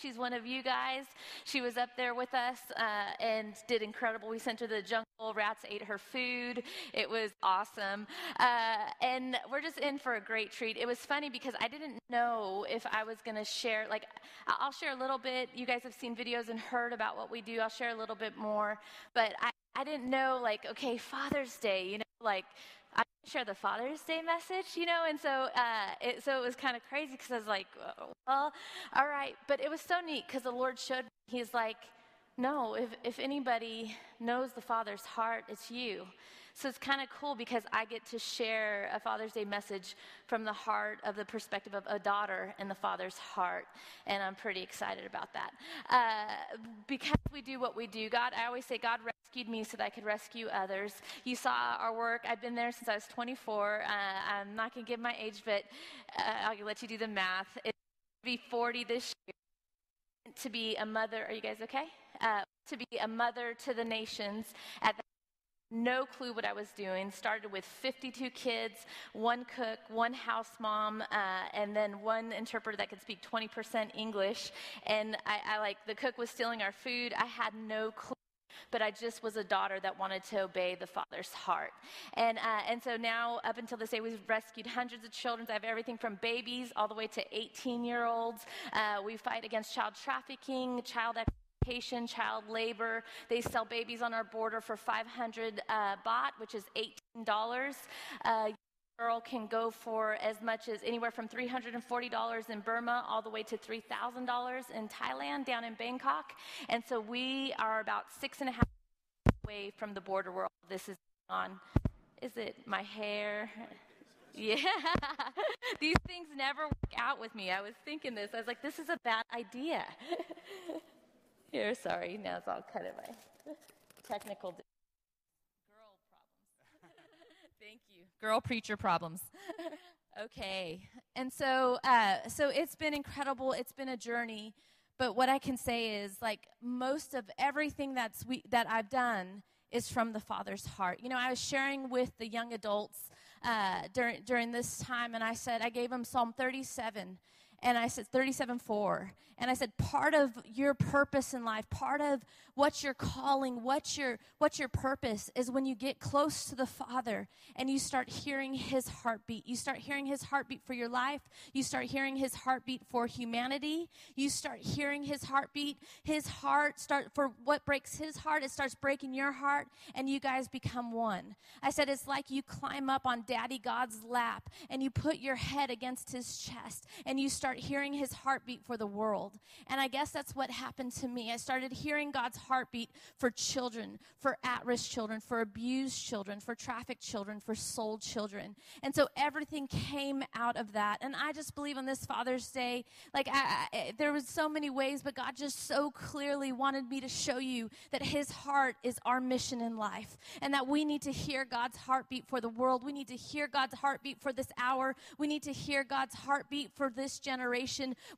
She's one of you guys. She was up there with us uh, and did incredible. We sent her to the jungle. Rats ate her food. It was awesome. Uh, and we're just in for a great treat. It was funny because I didn't know if I was going to share. Like, I'll share a little bit. You guys have seen videos and heard about what we do. I'll share a little bit more. But I, I didn't know, like, okay, Father's Day, you know, like, share the Father's Day message, you know, and so uh, it, so it was kind of crazy because I was like, well, all right, but it was so neat because the Lord showed me. He's like, no, if if anybody knows the Father's heart, it's you. So it's kind of cool because I get to share a Father's Day message from the heart of the perspective of a daughter and the Father's heart. And I'm pretty excited about that. Uh, because we do what we do, God, I always say, God rescued me so that I could rescue others. You saw our work. I've been there since I was 24. Uh, I'm not going to give my age, but uh, I'll let you do the math. It's to be 40 this year. To be a mother, are you guys okay? Uh, to be a mother to the nations at the no clue what I was doing. Started with 52 kids, one cook, one house mom, uh, and then one interpreter that could speak 20% English. And I, I like the cook was stealing our food. I had no clue but I just was a daughter that wanted to obey the Father's heart. And, uh, and so now, up until this day, we've rescued hundreds of children. I have everything from babies all the way to 18 year olds. Uh, we fight against child trafficking, child exploitation, child labor. They sell babies on our border for 500 uh, baht, which is $18. Uh, girl can go for as much as anywhere from $340 in Burma all the way to $3,000 in Thailand down in Bangkok. And so we are about six and a half away from the border where all this is on. Is it my hair? Yeah. These things never work out with me. I was thinking this. I was like, this is a bad idea. Here, sorry, now it's all cut of my technical. Di- Girl problems. Thank you. Girl preacher problems. okay, and so uh, so it's been incredible. It's been a journey, but what I can say is like most of everything that's we, that I've done is from the Father's heart. You know, I was sharing with the young adults uh, during during this time, and I said I gave them Psalm 37 and I said 37 4. And I said, part of your purpose in life, part of what you're calling, what your, what your purpose is when you get close to the Father and you start hearing His heartbeat. You start hearing His heartbeat for your life. You start hearing His heartbeat for humanity. You start hearing His heartbeat. His heart start for what breaks His heart. It starts breaking your heart, and you guys become one. I said it's like you climb up on Daddy God's lap and you put your head against His chest and you start hearing His heartbeat for the world. And I guess that's what happened to me. I started hearing God's heartbeat for children, for at risk children, for abused children, for trafficked children, for sold children. And so everything came out of that. And I just believe on this Father's Day, like I, I, there was so many ways, but God just so clearly wanted me to show you that His heart is our mission in life and that we need to hear God's heartbeat for the world. We need to hear God's heartbeat for this hour. We need to hear God's heartbeat for this generation.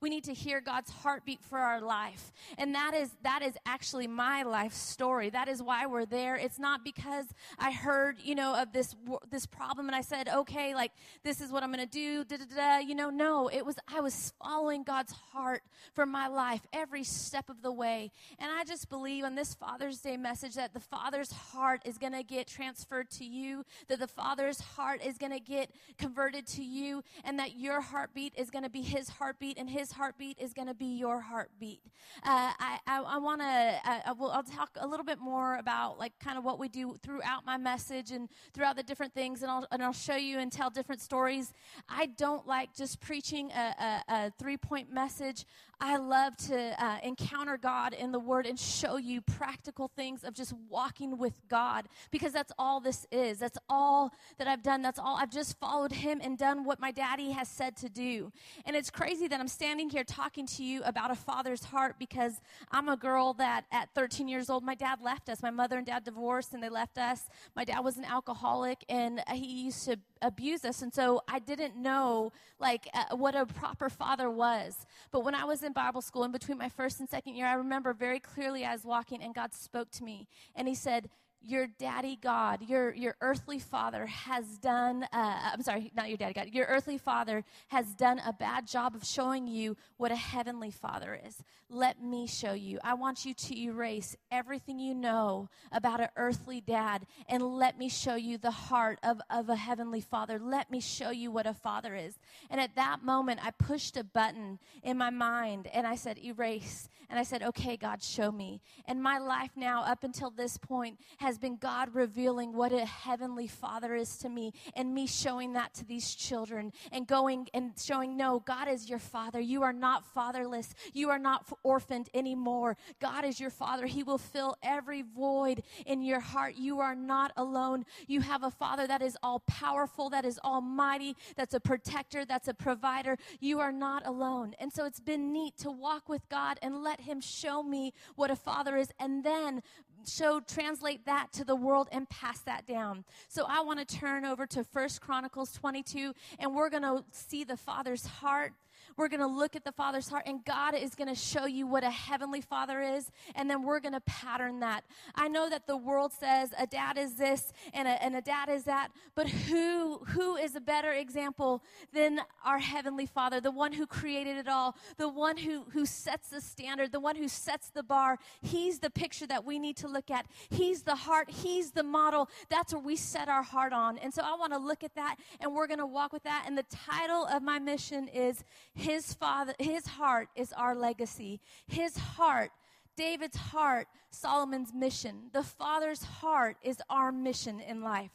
We need to hear God's heartbeat for our life. And that is that is actually my life story. That is why we're there. It's not because I heard, you know, of this this problem and I said, "Okay, like this is what I'm going to do." Da, da, da. You know, no, it was I was following God's heart for my life every step of the way. And I just believe on this Father's Day message that the Father's heart is going to get transferred to you, that the Father's heart is going to get converted to you, and that your heartbeat is going to be His heartbeat, and His heartbeat is going to be your heartbeat. Uh, I, I, I want to, uh, I will, I'll talk a little bit more about like kind of what we do throughout my message and throughout the different things, and I'll, and I'll show you and tell different stories. I don't like just preaching a, a, a three point message. I love to uh, encounter God in the Word and show you practical things of just walking with God because that's all this is. That's all that I've done. That's all. I've just followed Him and done what my daddy has said to do. And it's crazy that I'm standing here talking to you about a father's heart because I'm a girl that at 13 years old, my dad left us. My mother and dad divorced and they left us. My dad was an alcoholic and he used to abuse us. And so I didn't know like uh, what a proper father was. But when I was in Bible school in between my first and second year, I remember very clearly I was walking and God spoke to me and he said, your daddy God, your, your earthly father has done, uh, I'm sorry, not your daddy God, your earthly father has done a bad job of showing you what a heavenly father is. Let me show you. I want you to erase everything you know about an earthly dad and let me show you the heart of, of a heavenly father. Let me show you what a father is. And at that moment, I pushed a button in my mind and I said, erase. And I said, okay, God, show me. And my life now, up until this point, has been God revealing what a heavenly father is to me and me showing that to these children and going and showing, no, God is your father. You are not fatherless. You are not orphaned anymore. God is your father. He will fill every void in your heart. You are not alone. You have a father that is all powerful, that is almighty, that's a protector, that's a provider. You are not alone. And so it's been neat to walk with God and let him show me what a father is and then show translate that to the world and pass that down. So i want to turn over to first chronicles 22 and we're going to see the father's heart we're going to look at the Father's heart, and God is going to show you what a heavenly Father is, and then we're going to pattern that. I know that the world says a dad is this and a, and a dad is that, but who who is a better example than our heavenly Father, the one who created it all, the one who who sets the standard, the one who sets the bar. He's the picture that we need to look at. He's the heart. He's the model. That's where we set our heart on. And so I want to look at that, and we're going to walk with that. And the title of my mission is his father, his heart is our legacy. His heart, David's heart, Solomon's mission. The father's heart is our mission in life.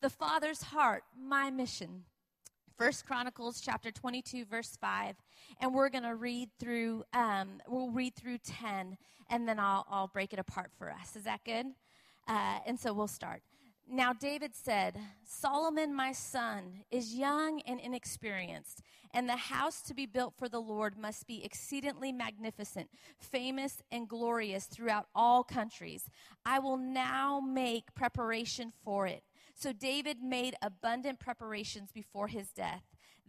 The father's heart, my mission. First Chronicles chapter 22 verse 5 and we're going to read through um, we'll read through 10 and then I'll, I'll break it apart for us. Is that good? Uh, and so we'll start. Now David said, Solomon my son is young and inexperienced and the house to be built for the Lord must be exceedingly magnificent, famous, and glorious throughout all countries. I will now make preparation for it. So David made abundant preparations before his death.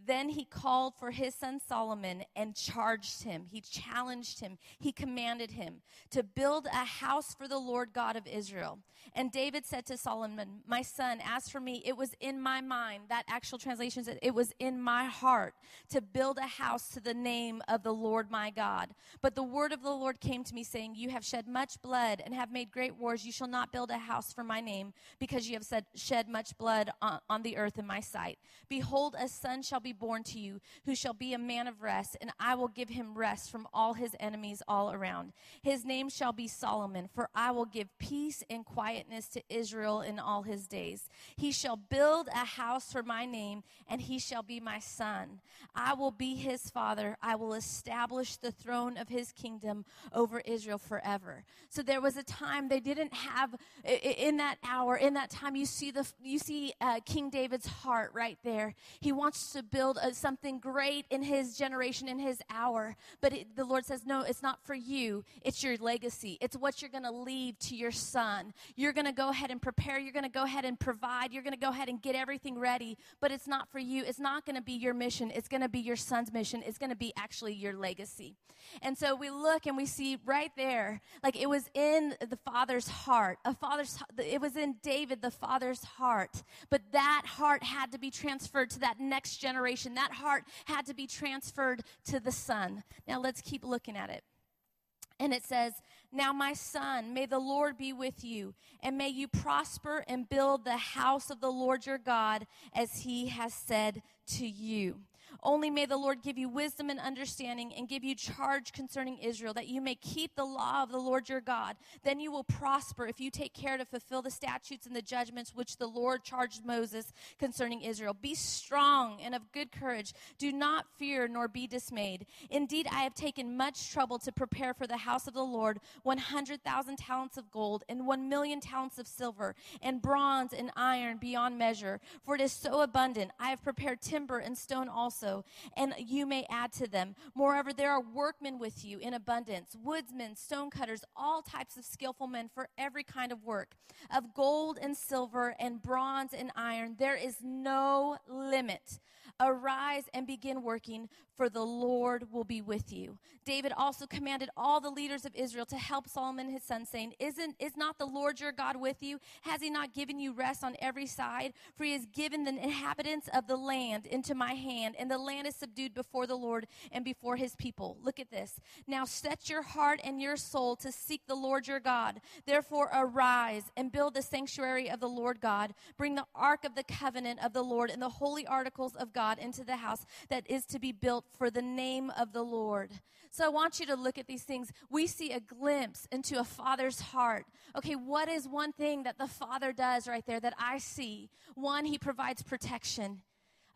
Then he called for his son Solomon and charged him. He challenged him. He commanded him to build a house for the Lord God of Israel. And David said to Solomon, My son, as for me, it was in my mind, that actual translation says, it was in my heart to build a house to the name of the Lord my God. But the word of the Lord came to me, saying, You have shed much blood and have made great wars. You shall not build a house for my name, because you have said, shed much blood on, on the earth in my sight. Behold, a son shall be born to you, who shall be a man of rest, and I will give him rest from all his enemies all around. His name shall be Solomon, for I will give peace and quietness to Israel in all his days. He shall build a house for my name, and he shall be my son. I will be his father. I will establish the throne of his kingdom over Israel forever. So there was a time they didn't have in that hour, in that time. You see the you see uh, King David's heart right there. He wants to build build a, something great in his generation, in his hour. But it, the Lord says, no, it's not for you. It's your legacy. It's what you're going to leave to your son. You're going to go ahead and prepare. You're going to go ahead and provide. You're going to go ahead and get everything ready. But it's not for you. It's not going to be your mission. It's going to be your son's mission. It's going to be actually your legacy. And so we look and we see right there, like it was in the father's heart. A father's, it was in David, the father's heart. But that heart had to be transferred to that next generation generation. That heart had to be transferred to the son. Now let's keep looking at it. And it says, Now, my son, may the Lord be with you, and may you prosper and build the house of the Lord your God as he has said to you. Only may the Lord give you wisdom and understanding and give you charge concerning Israel, that you may keep the law of the Lord your God. Then you will prosper if you take care to fulfill the statutes and the judgments which the Lord charged Moses concerning Israel. Be strong and of good courage. Do not fear nor be dismayed. Indeed, I have taken much trouble to prepare for the house of the Lord 100,000 talents of gold and 1 million talents of silver and bronze and iron beyond measure. For it is so abundant. I have prepared timber and stone also also, and you may add to them. Moreover, there are workmen with you in abundance, woodsmen, stonecutters, all types of skillful men for every kind of work. Of gold and silver and bronze and iron, there is no limit. Arise and begin working, for the Lord will be with you. David also commanded all the leaders of Israel to help Solomon his son, saying, Isn't is not the Lord your God with you? Has he not given you rest on every side? For he has given the inhabitants of the land into my hand, and the land is subdued before the Lord and before his people. Look at this. Now set your heart and your soul to seek the Lord your God. Therefore arise and build the sanctuary of the Lord God. Bring the ark of the covenant of the Lord and the holy articles of God into the house that is to be built for the name of the Lord. So I want you to look at these things. We see a glimpse into a father's heart. Okay, what is one thing that the father does right there that I see? One, he provides protection.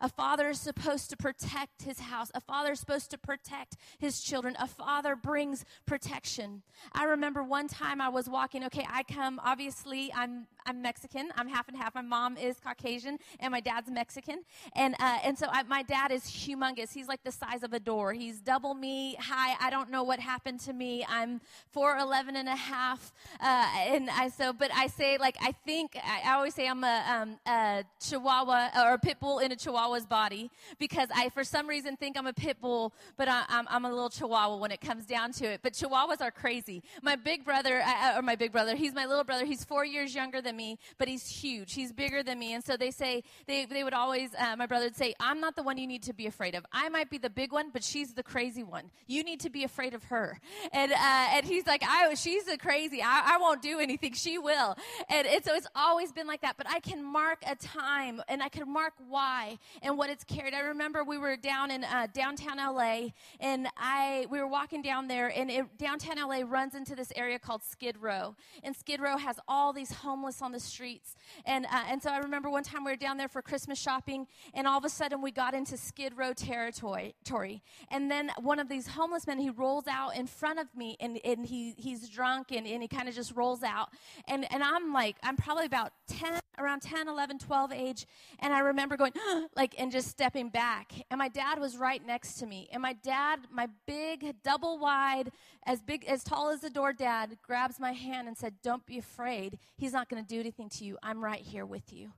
A father is supposed to protect his house. A father is supposed to protect his children. A father brings protection. I remember one time I was walking, okay, I come, obviously, I'm, I'm Mexican. I'm half and half. My mom is Caucasian and my dad's Mexican. And, uh, and so I, my dad is humongous. He's like the size of a door. He's double me high. I don't know what happened to me. I'm 4'11 and a half. Uh, and I, so, but I say, like, I think, I, I always say I'm a, um, a chihuahua or a pit bull in a chihuahua chihuahua's body because I, for some reason, think I'm a pit bull, but I, am a little chihuahua when it comes down to it. But chihuahuas are crazy. My big brother, or my big brother, he's my little brother. He's four years younger than me, but he's huge. He's bigger than me. And so they say, they, they would always, uh, my brother would say, I'm not the one you need to be afraid of. I might be the big one, but she's the crazy one. You need to be afraid of her. And, uh, and he's like, I, she's a crazy. I, I won't do anything. She will. And, and so it's always been like that. But I can mark a time and I can mark why and what it's carried. I remember we were down in uh, downtown LA, and I we were walking down there, and it, downtown LA runs into this area called Skid Row, and Skid Row has all these homeless on the streets, and uh, and so I remember one time we were down there for Christmas shopping, and all of a sudden we got into Skid Row territory, and then one of these homeless men he rolls out in front of me, and and he he's drunk, and, and he kind of just rolls out, and and I'm like I'm probably about ten around 10 11 12 age and i remember going like and just stepping back. And my dad was right next to me. And my dad my big double wide as big as tall as the door dad grabs my hand and said don't be afraid. He's not going to do anything to you. I'm right here with you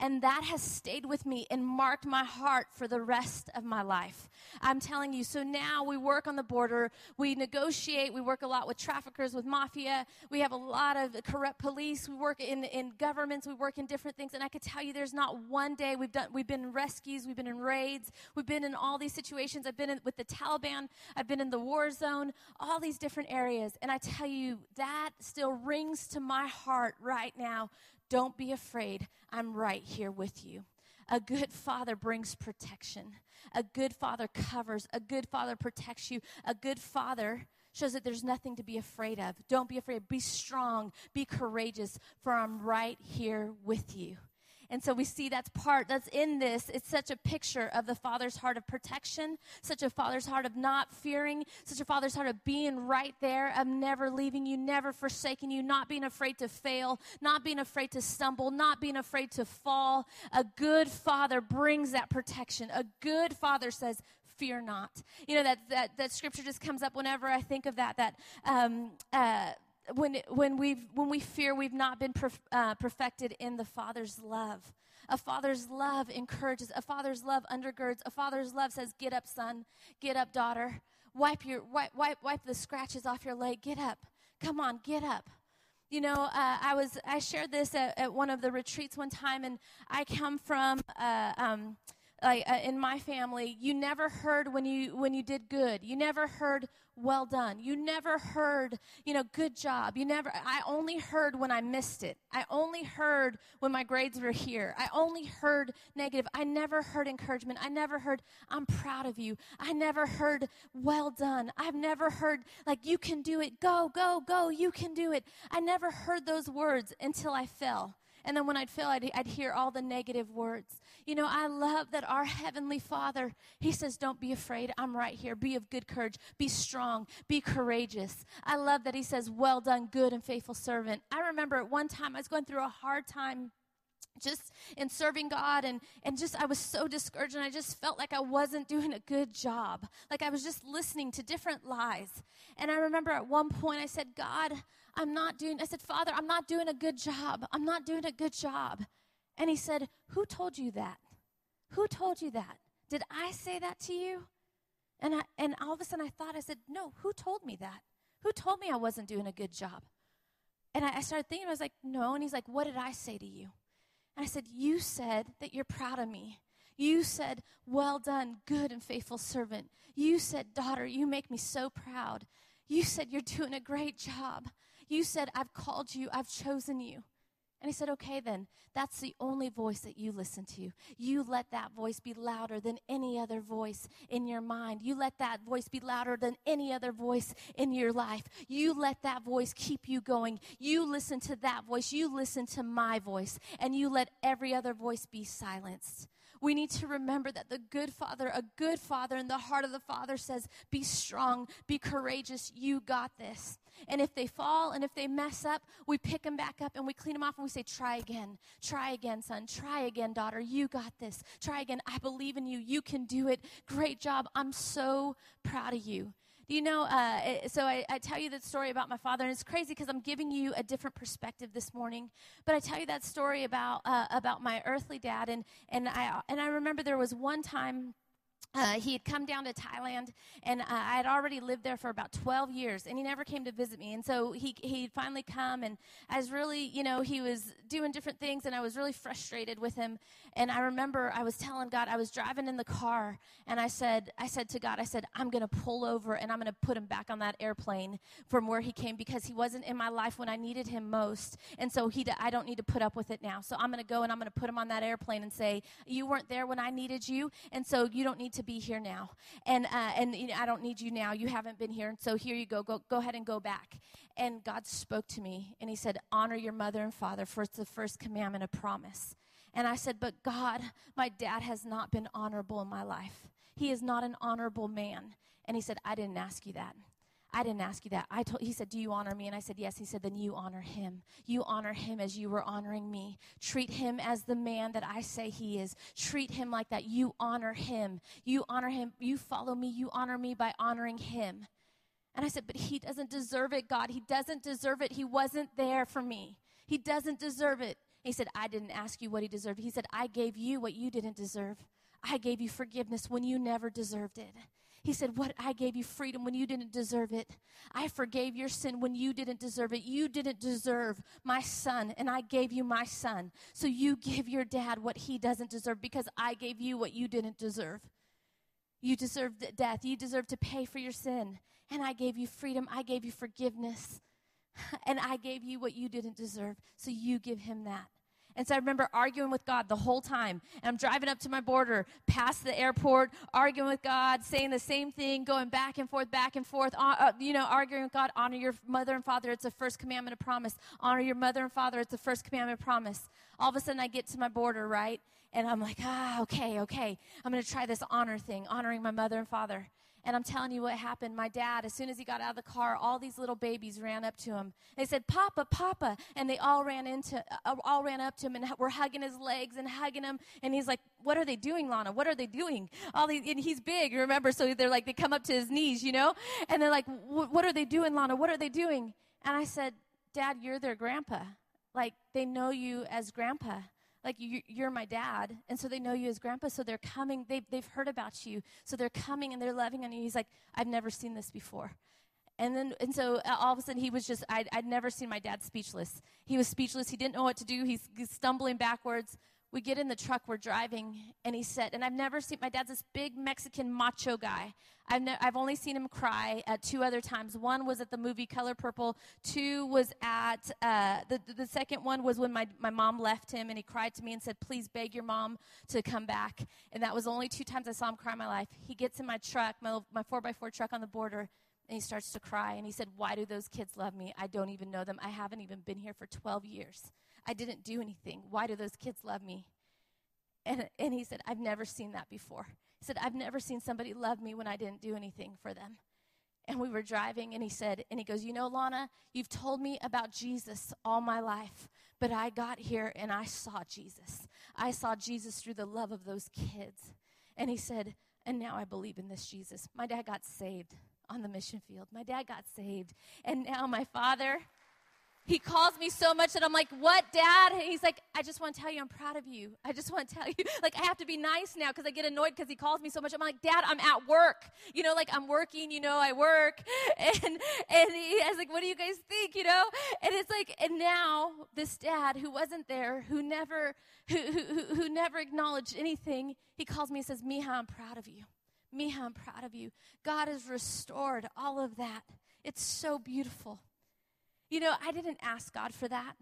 and that has stayed with me and marked my heart for the rest of my life. I'm telling you. So now we work on the border. We negotiate. We work a lot with traffickers, with mafia. We have a lot of corrupt police. We work in, in governments. We work in different things. And I could tell you there's not one day we've done, we've been in rescues. We've been in raids. We've been in all these situations. I've been in, with the Taliban. I've been in the war zone, all these different areas. And I tell you, that still rings to my heart right now don't be afraid. I'm right here with you. A good father brings protection. A good father covers. A good father protects you. A good father shows that there's nothing to be afraid of. Don't be afraid. Be strong. Be courageous, for I'm right here with you. And so we see that's part that's in this. It's such a picture of the father's heart of protection, such a father's heart of not fearing, such a father's heart of being right there, of never leaving you, never forsaking you, not being afraid to fail, not being afraid to stumble, not being afraid to fall. A good father brings that protection. A good father says, fear not. You know, that, that, that scripture just comes up whenever I think of that, that, um, uh, when, when, we've, when we fear we've not been perf- uh, perfected in the Father's love. A father's love encourages, a father's love undergirds, a father's love says, Get up, son, get up, daughter. Wipe, your, wipe, wipe, wipe the scratches off your leg. Get up. Come on, get up. You know, uh, I was I shared this at, at, one of the retreats one time, and I come from uh, um, like uh, in my family. You never heard when you when you did good. You never heard well done. You never heard, you know, good job. You never, I only heard when I missed it. I only heard when my grades were here. I only heard negative. I never heard encouragement. I never heard, I'm proud of you. I never heard, well done. I've never heard, like, you can do it. Go, go, go. You can do it. I never heard those words until I fell. And then when I'd fail, I'd, I'd hear all the negative words. You know, I love that our Heavenly Father, He says, Don't be afraid. I'm right here. Be of good courage. Be strong. Be courageous. I love that He says, Well done, good and faithful servant. I remember at one time I was going through a hard time just in serving God and and just I was so discouraged and I just felt like I wasn't doing a good job. Like I was just listening to different lies. And I remember at one point I said, "God, I'm not doing, I said, Father, I'm not doing a good job. I'm not doing a good job. And he said, Who told you that? Who told you that? Did I say that to you? And, I, and all of a sudden I thought, I said, no, who told me that? Who told me I wasn't doing a good job? And I, I started thinking, I was like, no. And he's like, what did I say to you? And I said, you said that you're proud of me. You said, well done, good and faithful servant. You said, daughter, you make me so proud. You said, you're doing a great job. You said, I've called you, I've chosen you. And he said, Okay, then, that's the only voice that you listen to. You let that voice be louder than any other voice in your mind. You let that voice be louder than any other voice in your life. You let that voice keep you going. You listen to that voice. You listen to my voice. And you let every other voice be silenced. We need to remember that the good father, a good father in the heart of the father says, Be strong, be courageous, you got this. And if they fall and if they mess up, we pick them back up and we clean them off and we say, Try again, try again, son, try again, daughter, you got this. Try again, I believe in you, you can do it. Great job, I'm so proud of you. You know? Uh, so I, I, tell you that story about my father, and it's crazy because I'm giving you a different perspective this morning. But I tell you that story about uh, about my earthly dad, and and I and I remember there was one time uh, he had come down to Thailand, and uh, I had already lived there for about 12 years, and he never came to visit me. And so he he'd finally come, and I was really, you know, he was doing different things, and I was really frustrated with him. And I remember I was telling God, I was driving in the car, and I said, I said to God, I said, I'm going to pull over, and I'm going to put him back on that airplane from where he came because he wasn't in my life when I needed him most, and so he, I don't need to put up with it now. So I'm going to go and I'm going to put him on that airplane and say, you weren't there when I needed you, and so you don't need to be here now. And, uh, and you know, I don't need you now. You haven't been here. And so here you go. Go, go ahead and go back. And God spoke to me and he said, honor your mother and father for it's the first commandment of promise. And I said, but God, my dad has not been honorable in my life. He is not an honorable man. And he said, I didn't ask you that. I didn't ask you that. I told he said, "Do you honor me?" And I said, "Yes." He said, "Then you honor him. You honor him as you were honoring me. Treat him as the man that I say he is. Treat him like that. You honor him. You honor him. You follow me. You honor me by honoring him." And I said, "But he doesn't deserve it, God. He doesn't deserve it. He wasn't there for me. He doesn't deserve it." He said, "I didn't ask you what he deserved." He said, "I gave you what you didn't deserve. I gave you forgiveness when you never deserved it." He said, What? I gave you freedom when you didn't deserve it. I forgave your sin when you didn't deserve it. You didn't deserve my son, and I gave you my son. So you give your dad what he doesn't deserve because I gave you what you didn't deserve. You deserved death. You deserve to pay for your sin. And I gave you freedom. I gave you forgiveness. And I gave you what you didn't deserve. So you give him that. And so I remember arguing with God the whole time. And I'm driving up to my border, past the airport, arguing with God, saying the same thing, going back and forth, back and forth, uh, uh, you know, arguing with God. Honor your mother and father. It's the first commandment of promise. Honor your mother and father. It's the first commandment of promise. All of a sudden, I get to my border, right? And I'm like, ah, okay, okay. I'm going to try this honor thing, honoring my mother and father. And I'm telling you what happened. My dad, as soon as he got out of the car, all these little babies ran up to him. They said, "Papa, Papa," and they all ran into, uh, all ran up to him and were hugging his legs and hugging him. And he's like, "What are they doing, Lana? What are they doing?" All these, and he's big, remember? So they're like, they come up to his knees, you know, and they're like, "What are they doing, Lana? What are they doing?" And I said, "Dad, you're their grandpa. Like they know you as grandpa." Like you, are my dad and so they know you as grandpa so they're coming they've, they've heard about you so they're coming and they're loving on you. He's like i've never seen this before. And then and so uh, all of a sudden he was just I'd, I'd never seen my dad speechless. He was speechless. He didn't know what to do. He's, he's stumbling backwards we get in the truck we're driving and he said and i've never seen my dad's this big mexican macho guy. I've, I've only seen him cry at two other times. One was at the movie color purple. Two was at uh, the, the second one was when my, my mom left him and he cried to me and said please beg your mom to come back. And that was only two times i saw him cry in my life. He gets in my truck my, my 4x4 truck on the border and he starts to cry and he said why do those kids love me? I don't even know them. I haven't even been here for 12 years I didn't do anything. Why do those kids love me? And, and he said, I've never seen that before. He said, I've never seen somebody love me when I didn't do anything for them. And we were driving, and he said, and he goes, You know, Lana, you've told me about Jesus all my life, but I got here and I saw Jesus. I saw Jesus through the love of those kids. And he said, And now I believe in this Jesus. My dad got saved on the mission field. My dad got saved. And now my father, he calls me so much that I'm like, What, dad? And he's like, I just want to tell you I'm proud of you. I just want to tell you. Like, I have to be nice now because I get annoyed because he calls me so much. I'm like, Dad, I'm at work. You know, like I'm working, you know, I work. And and he, was like, What do you guys think? You know? And it's like, and now this dad who wasn't there, who never who, who, who never acknowledged anything, he calls me and says, Miha, I'm proud of you. Miha, I'm proud of you. God has restored all of that. It's so beautiful. You know, I didn't ask God for that.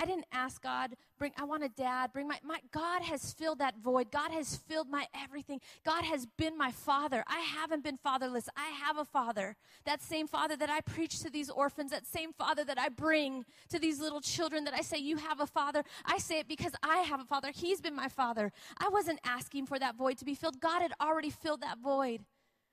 I didn't ask God, bring, I want a dad, bring my, my, God has filled that void. God has filled my everything. God has been my father. I haven't been fatherless. I have a father. That same father that I preach to these orphans, that same father that I bring to these little children that I say, you have a father. I say it because I have a father. He's been my father. I wasn't asking for that void to be filled. God had already filled that void.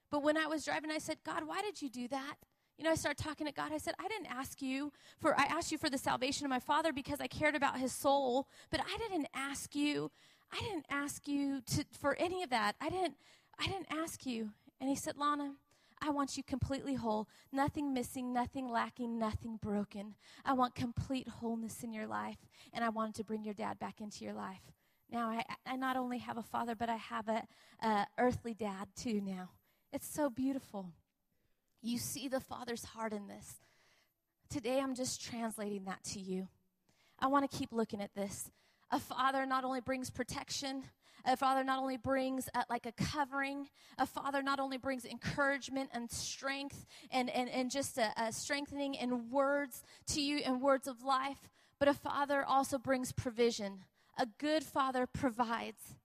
But when I was driving, I said, God, why did you do that? You know, I started talking to God. I said, I didn't ask you for, I asked you for the salvation of my father because I cared about his soul, but I didn't ask you, I didn't ask you to, for any of that. I didn't, I didn't ask you. And he said, Lana, I want you completely whole, nothing missing, nothing lacking, nothing broken. I want complete wholeness in your life, and I wanted to bring your dad back into your life. Now, I, I not only have a father, but I have a, a earthly dad too now. It's so beautiful. You see the Father's heart in this. Today, I'm just translating that to you. I want to keep looking at this. A father not only brings protection, a father not only brings uh, like a covering, a father not only brings encouragement and strength and, and, and just a, a strengthening in words to you and words of life, but a father also brings provision. A good father provides.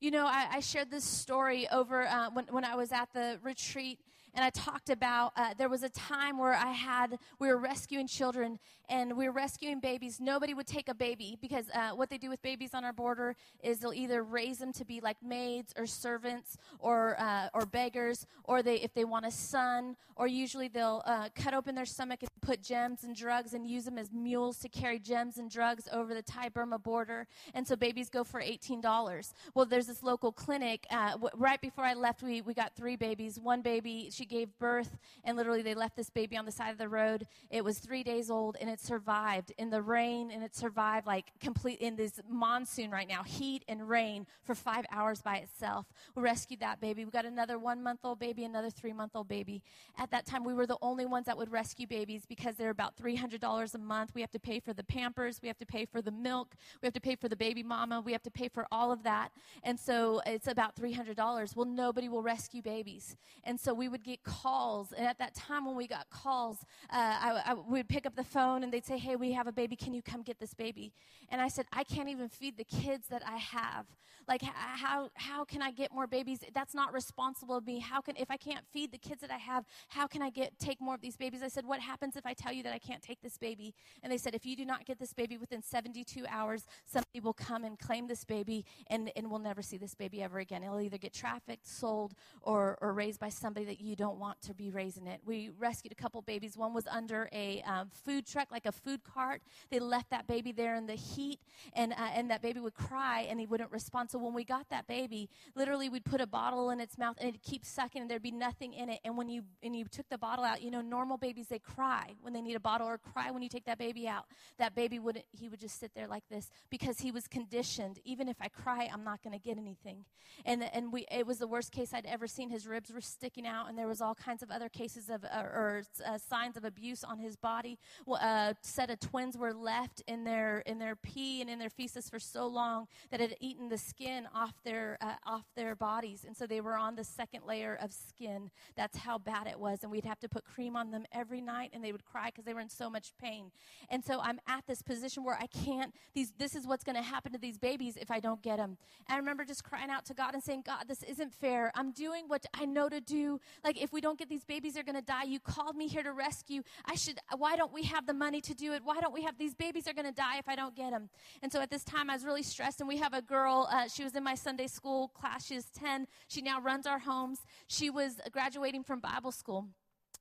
You know, I, I shared this story over uh, when, when I was at the retreat and I talked about uh, there was a time where I had we were rescuing children and we were rescuing babies. Nobody would take a baby because uh, what they do with babies on our border is they'll either raise them to be like maids or servants or uh, or beggars, or they if they want a son, or usually they'll uh, cut open their stomach and put gems and drugs and use them as mules to carry gems and drugs over the Thai Burma border. And so babies go for eighteen dollars. Well, there's this local clinic. Uh, w- right before I left, we we got three babies. One baby she gave birth, and literally they left this baby on the side of the road. It was three days old, and it survived in the rain, and it survived like complete in this monsoon right now, heat and rain for five hours by itself. We rescued that baby. We got another one month old baby, another three month old baby. At that time, we were the only ones that would rescue babies because they're about $300 a month. We have to pay for the pampers, we have to pay for the milk, we have to pay for the baby mama, we have to pay for all of that. And so it's about $300. Well, nobody will rescue babies. And so we would get calls. And at that time, when we got calls, uh, I, I would pick up the phone and they'd say, Hey, we have a baby. Can you come get this baby? And I said, I can't even feed the kids that I have. Like, how, how can I get more babies? That's not responsible of me. How can, if I can't feed the kids that I have, how can I get, take more of these babies? I said, What happens if I tell you that I can't take this baby? And they said, If you do not get this baby within 72 hours, somebody will come and claim this baby and, and we'll never see this baby ever again. It'll either get trafficked, sold, or, or raised by somebody that you don't want to be raising it. We rescued a couple babies. One was under a um, food truck, like a food cart. They left that baby there in the heat, and, uh, and that baby would cry and he wouldn't respond. So when we got that baby, literally we'd put a bottle in its mouth and it'd keep sucking and there'd be nothing in it. And when you, and you took the bottle out, you know, normal babies, they cry when they need a bottle or cry when you take that baby out. That baby wouldn't, he would just sit there like this because he was conditioned. Even if I cry, I'm not going to get anything. And, and we, it was the worst case I'd ever seen. His ribs were sticking out and there was all kinds of other cases of, uh, or uh, signs of abuse on his body. Well, a set of twins were left in their, in their pee and in their feces for so long that it had eaten the skin off their, uh, off their bodies. And so they were on the second layer of skin. That's how bad it was. And we'd have to put cream on them every night and they would cry because they were in so much pain. And so I'm at this position where I can't, these, this is what's going to happen to these babies if I don't get them. And I remember just crying out to God and saying, God, this isn't fair. I'm doing what I know to do. Like, if we don't get these babies, they're going to die. You called me here to rescue. I should, why don't we have the money to do it? Why don't we have these babies are going to die if I don't get them? And so at this time, I was really stressed. And we have a girl, uh, she was in my Sunday school class. She is 10. She now runs our homes. She was graduating from Bible school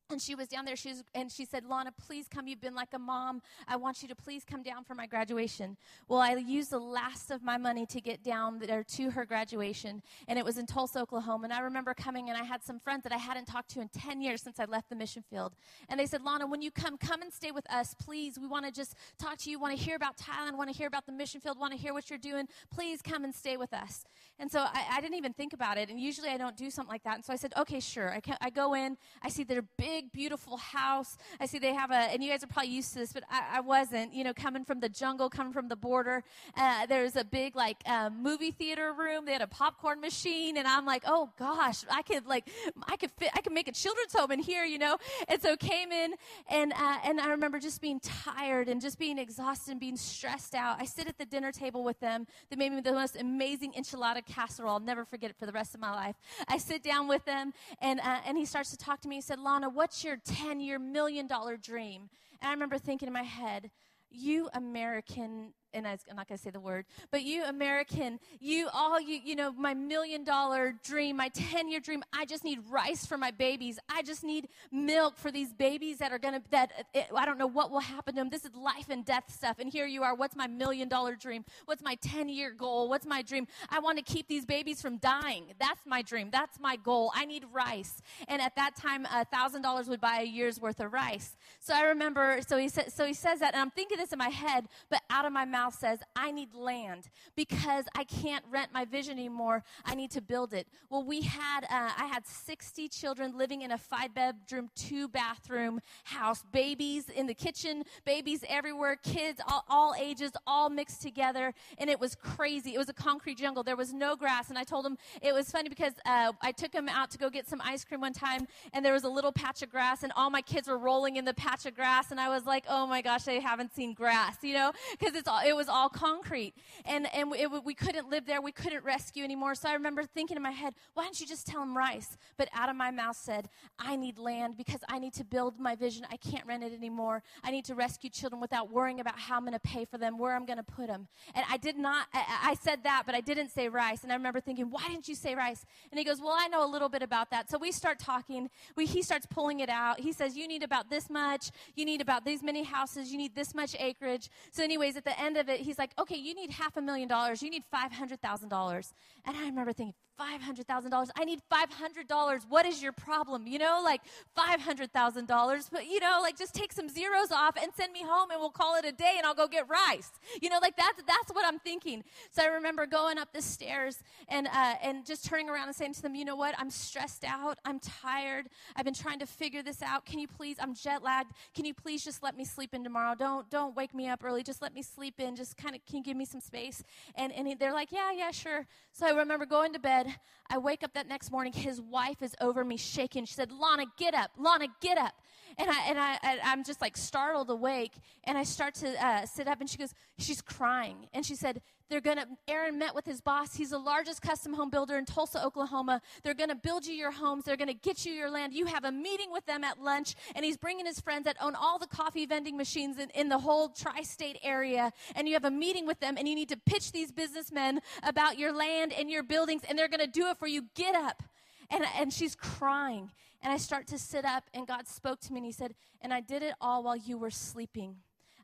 and she was down there she was, and she said lana please come you've been like a mom. I want you to please come down for my graduation. Well i used the last of my money to get down there to her graduation and it was in tulsa oklahoma and i remember coming and i had some friends that i hadn't talked to in 10 years since i left the mission field and they said lana when you come come and stay with us please. We want to just talk to you want to hear about thailand want to hear about the mission field want to hear what you're doing. Please come and stay with us. And so I, I, didn't even think about it and usually i don't do something like that and so i said okay sure. I, can, I go in i see they're big big, beautiful house. I see they have a, and you guys are probably used to this, but I, I wasn't, you know, coming from the jungle, coming from the border. Uh, there's a big, like, uh, movie theater room. They had a popcorn machine, and I'm like, oh gosh, I could, like, I could fit, I could make a children's home in here, you know? And so came in, and, uh, and I remember just being tired and just being exhausted and being stressed out. I sit at the dinner table with them. They made me the most amazing enchilada casserole. I'll never forget it for the rest of my life. I sit down with them, and, uh, and he starts to talk to me. He said, Lana, what what's your 10 year million dollar dream? And I remember thinking in my head, you American and I, am not going to say the word, but you American, you all you you know my million dollar dream, my 10 year dream. I just need rice for my babies. I just need milk for these babies that are going to that it, I don't know what will happen to them. This is life and death stuff. And here you are. What's my million dollar dream? What's my 10 year goal? What's my dream? I want to keep these babies from dying. That's my dream. That's my goal. I need rice. And at that time, a thousand dollars would buy a year's worth of rice. So I remember. So he said. So he says that, and I'm thinking this in my head, but out of my mouth mouth says, I need land because I can't rent my vision anymore. I need to build it. Well, we had, uh, I had 60 children living in a five bedroom, two bathroom house, babies in the kitchen, babies everywhere, kids, all, all ages, all mixed together. And it was crazy. It was a concrete jungle. There was no grass. And I told them it was funny because uh, I took them out to go get some ice cream one time and there was a little patch of grass and all my kids were rolling in the patch of grass. And I was like, oh my gosh, they haven't seen grass, you know, because it's all, it was all concrete. And, and it, we couldn't live there. We couldn't rescue anymore. So I remember thinking in my head, why don't you just tell him rice? But out of my mouth said, I need land because I need to build my vision. I can't rent it anymore. I need to rescue children without worrying about how I'm going to pay for them, where I'm going to put them. And I did not, I, I said that, but I didn't say rice. And I remember thinking, why didn't you say rice? And he goes, well, I know a little bit about that. So we start talking. We, he starts pulling it out. He says, you need about this much. You need about these many houses. You need this much acreage. So anyways, at the end of it, he's like, okay, you need half a million dollars. You need $500,000. And I remember thinking, $500,000. I need $500. What is your problem? You know, like $500,000. But, you know, like just take some zeros off and send me home and we'll call it a day and I'll go get rice. You know, like that's, that's what I'm thinking. So I remember going up the stairs and, uh, and just turning around and saying to them, you know what? I'm stressed out. I'm tired. I've been trying to figure this out. Can you please, I'm jet lagged. Can you please just let me sleep in tomorrow? Don't, don't wake me up early. Just let me sleep in. Just kind of, can you give me some space? And, and they're like, yeah, yeah, sure. So I remember going to bed I wake up that next morning, his wife is over me shaking. She said, Lana, get up. Lana, get up. And, I, and I, I, am just like startled awake. And I start to uh, sit up, and she goes, she's crying. And she said, they're to, Aaron met with his boss. He's the largest custom home builder in Tulsa, Oklahoma. They're to build you your homes. They're to get you your land. You have a meeting with them at lunch, and he's bringing his friends that own all the coffee vending machines in, in the whole tri state area. And you have a meeting with them, and you need to pitch these businessmen about your land and your buildings, and they're to do it for you. Get up. And, and she's crying. And I start to sit up, and God spoke to me, and He said, And I did it all while you were sleeping.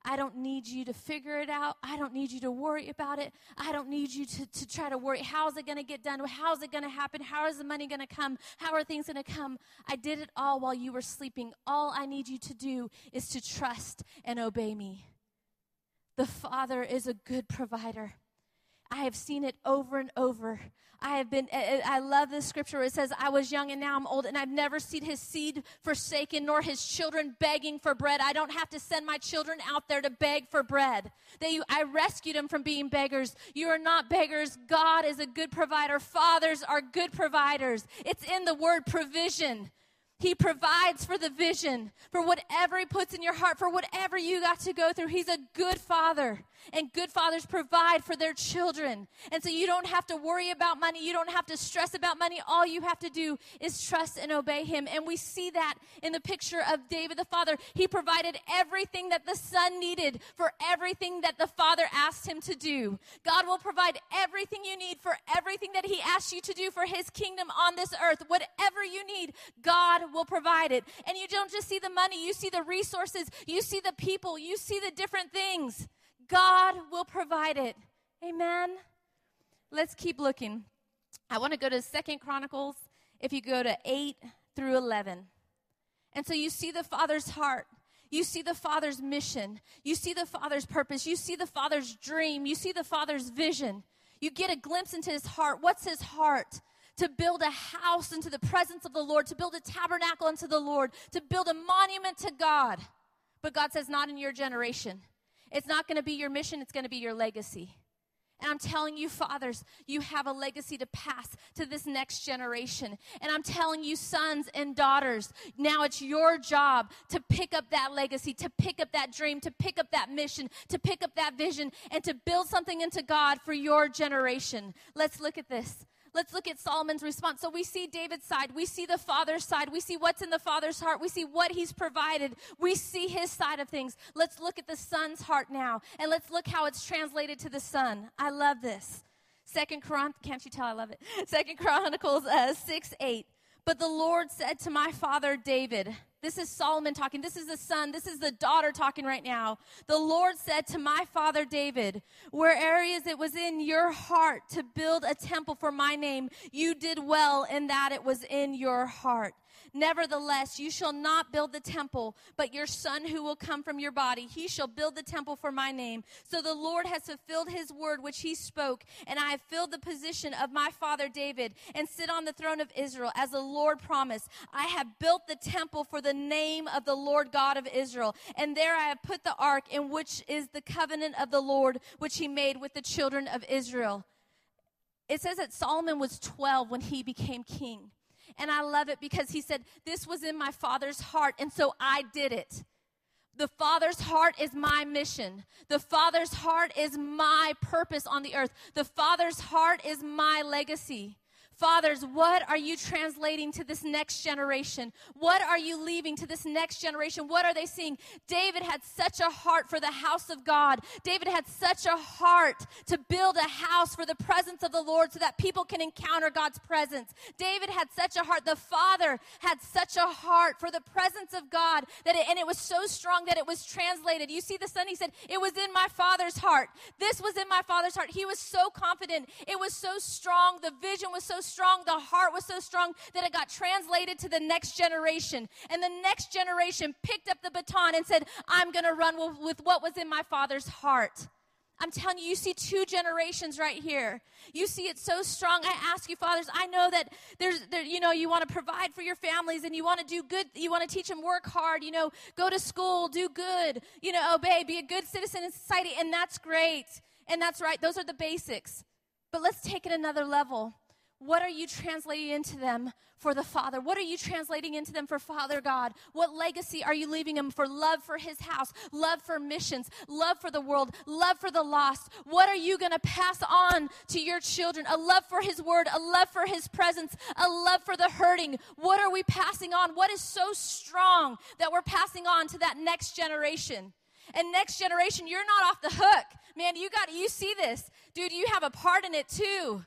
I don't need you to figure it out. I don't need you to worry about it. I don't need you to, to try to worry. How's it going to get done? How's it going to happen? How is the money going to come? How are things going to come? I did it all while you were sleeping. All I need you to do is to trust and obey me. The Father is a good provider. I have seen it over and over. I have been, eh, eh, I love this scripture it says, I was young and now I'm old, and I've never seen his seed forsaken, nor his children begging for bread. I don't have to send my children out there to beg for bread. They, I rescued them from being beggars. You are not beggars. God is a good provider. Fathers are good providers. It's in the word provision. He provides for the vision, for whatever He puts in your heart, for whatever you got to go through. He's a good father, and good fathers provide for their children. And so you don't have to worry about money. You don't have to stress about money. All you have to do is trust and obey Him. And we see that in the picture of David the father. He provided everything that the son needed for everything that the father asked him to do. God will provide everything you need for everything that He asks you to do for His kingdom on this earth. Whatever you need, God will provide it. And you don't just see the money, you see the resources, you see the people, you see the different things. God will provide it. Amen. Let's keep looking. I want to go to Second Chronicles if you go to 8 through 11. And so you see the Father's heart. You see the Father's mission. You see the Father's purpose. You see the Father's dream. You see the Father's vision. You get a glimpse into his heart. What's his heart? To build a house into the presence of the Lord, to build a tabernacle into the Lord, to build a monument to God. But God says, not in your generation. It's not going to be your mission, it's going to be your legacy. And I'm telling you, fathers, you have a legacy to pass to this next generation. And I'm telling you, sons and daughters, now it's your job to pick up that legacy, to pick up that dream, to pick up that mission, to pick up that vision, and to build something into God for your generation. Let's look at this. Let's look at Solomon's response. So we see David's side, we see the father's side, we see what's in the father's heart, we see what he's provided, we see his side of things. Let's look at the son's heart now, and let's look how it's translated to the son. I love this. Second Chron, can't you tell I love it? Second Chronicles uh, six eight. But the Lord said to my father David, this is Solomon talking. This is the son. This is the daughter talking right now. The Lord said to my father David, Where areas it was in your heart to build a temple for my name, you did well in that it was in your heart. Nevertheless, you shall not build the temple, but your son who will come from your body, he shall build the temple for my name. So the Lord has fulfilled his word which he spoke, and I have filled the position of my father David and sit on the throne of Israel as the Lord promised. I have built the temple for the name of the Lord God of Israel, and there I have put the ark in which is the covenant of the Lord which he made with the children of Israel. It says that Solomon was 12 when he became king. And I love it because he said, This was in my father's heart, and so I did it. The Father's heart is my mission. The Father's heart is my purpose on the earth. The Father's heart is my legacy. Fathers, what are you translating to this next generation? What are you leaving to this next generation? What are they seeing? David had such a heart for the house of God. David had such a heart to build a house for the presence of the Lord so that people can encounter God's presence. David had such a heart. The father had such a heart for the presence of God that it, and it was so strong that it was translated. You see the son, he said, it was in my father's heart. This was in my father's heart. He was so confident. It was so strong. The vision was so strong, the heart was so strong that it got translated to the next generation. And the next generation picked up the baton and said, I'm going to run with, what was in my father's heart. I'm telling you, you see two generations right here. You see it so strong. I ask you, fathers, I know that there's, there, you know, you want to provide for your families and you want to do good. You want to teach them work hard, you know, go to school, do good, you know, obey, be a good citizen in society. And that's great. And that's right. Those are the basics. But let's take it another level. What are you translating into them for the Father? What are you translating into them for Father God? What legacy are you leaving them for love for His house, love for missions, love for the world, love for the lost? What are you going to pass on to your children? A love for His word, a love for His presence, a love for the hurting. What are we passing on? What is so strong that we're passing on to that next generation? And next generation, you're not off the hook. Man, you got you see this. Dude, you have a part in it too.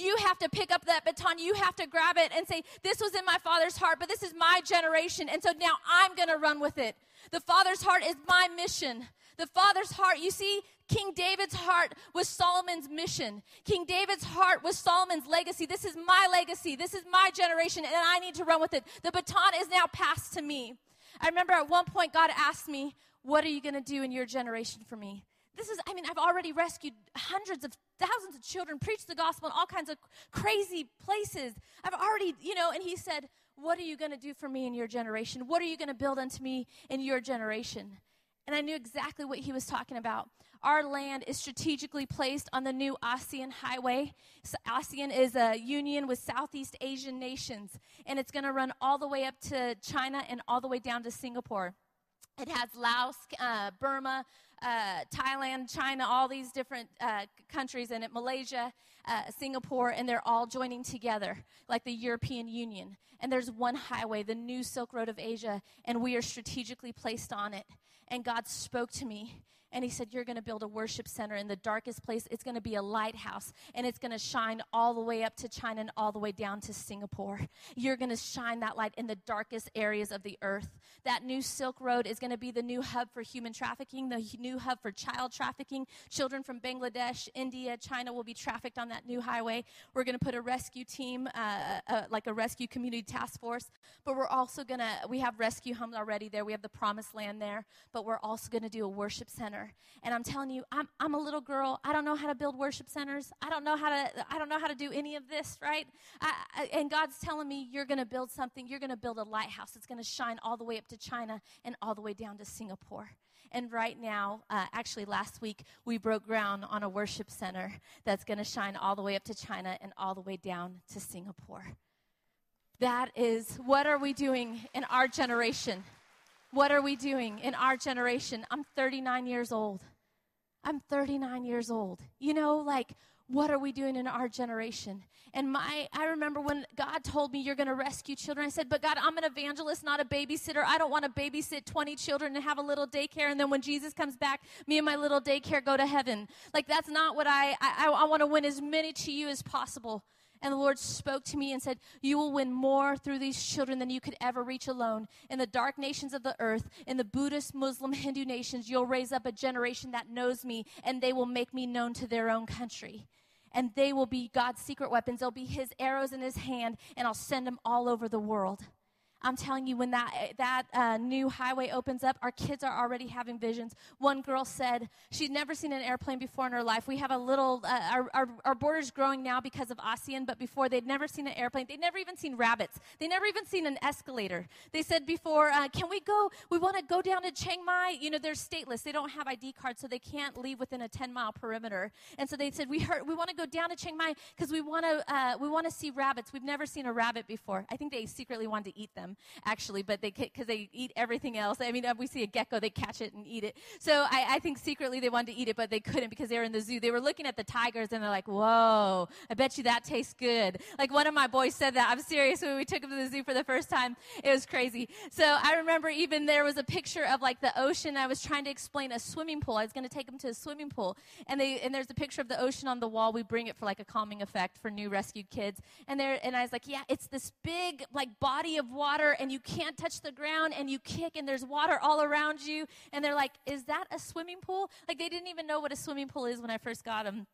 You have to pick up that baton. You have to grab it and say, This was in my father's heart, but this is my generation. And so now I'm going to run with it. The father's heart is my mission. The father's heart, you see, King David's heart was Solomon's mission. King David's heart was Solomon's legacy. This is my legacy. This is my generation, and I need to run with it. The baton is now passed to me. I remember at one point God asked me, What are you going to do in your generation for me? This is, I mean, I've already rescued hundreds of thousands of children, preached the gospel in all kinds of crazy places. I've already, you know, and he said, What are you going to do for me in your generation? What are you going to build unto me in your generation? And I knew exactly what he was talking about. Our land is strategically placed on the new ASEAN highway. So ASEAN is a union with Southeast Asian nations, and it's going to run all the way up to China and all the way down to Singapore. It has Laos, uh, Burma, uh, Thailand, China, all these different uh, countries in it, Malaysia, uh, Singapore, and they're all joining together like the European Union. And there's one highway, the new Silk Road of Asia, and we are strategically placed on it. And God spoke to me And he said, You're going to build a worship center in the darkest place. It's going to be a lighthouse, and it's going to shine all the way up to China and all the way down to Singapore. You're going to shine that light in the darkest areas of the earth. That new Silk Road is going to be the new hub for human trafficking, the new hub for child trafficking. Children from Bangladesh, India, China will be trafficked on that new highway. We're going to put a rescue team, uh, uh, uh, like a rescue community task force, but we're also going to, we have rescue homes already there. We have the promised land there, but we're also going to do a worship center. And I'm telling you, I'm, I'm a little girl. I don't know how to build worship centers. I don't know how to, I don't know how to do any of this, right? I, I, and God's telling me, you're going to build something. You're going to build a lighthouse. It's going to shine all the way up to China and all the way down to Singapore. And right now, uh, actually last week, we broke ground on a worship center that's going to shine all the way up to China and all the way down to Singapore. That is, what are we doing in our generation? What are we doing in our generation? I'm 39 years old. I'm 39 years old. You know, like, what are we doing in our generation? And my, I remember when God told me you're going to rescue children. I said, but God, I'm an evangelist, not a babysitter. I don't want to babysit 20 children and have a little daycare. And then when Jesus comes back, me and my little daycare go to heaven. Like that's not what I, I, I want to win as many to you as possible. And the Lord spoke to me and said, You will win more through these children than you could ever reach alone. In the dark nations of the earth, in the Buddhist, Muslim, Hindu nations, you'll raise up a generation that knows me, and they will make me known to their own country and they will be God's secret weapons. They'll be his arrows in his hand, and I'll send them all over the world. I'm telling you, when that, that uh, new highway opens up, our kids are already having visions. One girl said she'd never seen an airplane before in her life. We have a little, uh, our, our, our border's growing now because of ASEAN, but before they'd never seen an airplane. They'd never even seen rabbits. They never even seen an escalator. They said before, uh, can we go, we want to go down to Chiang Mai. You know, they're stateless. They don't have ID cards, so they can't leave within a 10 mile perimeter. And so they said, we heard, we want to go down to Chiang Mai because we want to, uh, we want to see rabbits. We've never seen a rabbit before. I think they secretly wanted to eat them actually, but they because they eat everything else. I mean, uh, we see a gecko, they catch it and eat it. So I, I think secretly they wanted to eat it, but they couldn't because they were in the zoo. They were looking at the tigers and they're like, "Whoa, I bet you that tastes good." Like one of my boys said that. I'm serious. When we took him to the zoo for the first time, it was crazy. So I remember even there was a picture of like the ocean. I was trying to explain a swimming pool. I was going to take them to a swimming pool, and they and there's a picture of the ocean on the wall. We bring it for like a calming effect for new rescued kids. And there, and I was like, "Yeah, it's this big like body of water, and you can't touch the ground and you kick and there's water all around you. And they're like, Is that a swimming pool? Like they didn't even know what a swimming pool is when I first got them.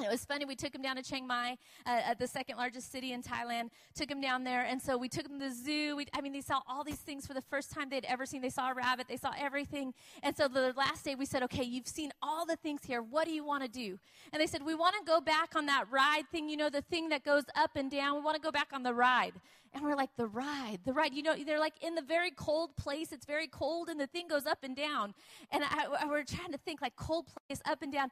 It was funny. We took him down to Chiang Mai, uh, the second largest city in Thailand. Took him down there, and so we took him to the zoo. We, I mean, they saw all these things for the first time they'd ever seen. They saw a rabbit. They saw everything. And so the last day, we said, "Okay, you've seen all the things here. What do you want to do?" And they said, "We want to go back on that ride thing. You know, the thing that goes up and down. We want to go back on the ride." And we're like, "The ride, the ride. You know, they're like in the very cold place. It's very cold, and the thing goes up and down. And I, I, we're trying to think like cold place up and down."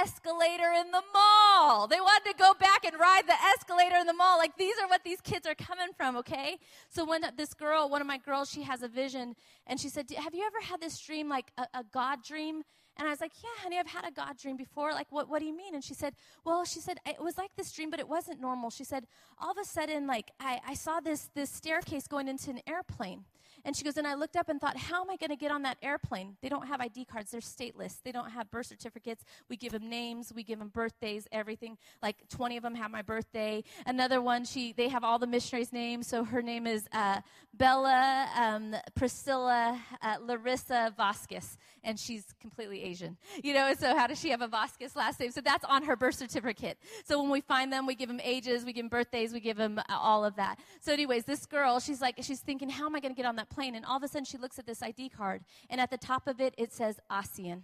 Escalator in the mall. They wanted to go back and ride the escalator in the mall. Like these are what these kids are coming from, okay? So when this girl, one of my girls, she has a vision and she said, Have you ever had this dream, like a, a God dream? And I was like, Yeah, honey, I've had a God dream before. Like, what, what do you mean? And she said, Well, she said, it was like this dream, but it wasn't normal. She said, All of a sudden, like, I, I saw this, this staircase going into an airplane. And she goes, and I looked up and thought, how am I going to get on that airplane? They don't have ID cards, they're stateless. They don't have birth certificates. We give them names, we give them birthdays, everything. Like 20 of them have my birthday. Another one, she they have all the missionaries' names. So her name is uh, Bella um, Priscilla uh, Larissa Vasquez, and she's completely Asian. You know, so how does she have a Vasquez last name? So that's on her birth certificate. So when we find them, we give them ages, we give them birthdays, we give them uh, all of that. So, anyways, this girl, she's like, she's thinking, how am I going to get on that plane? And all of a sudden, she looks at this ID card, and at the top of it, it says ASEAN.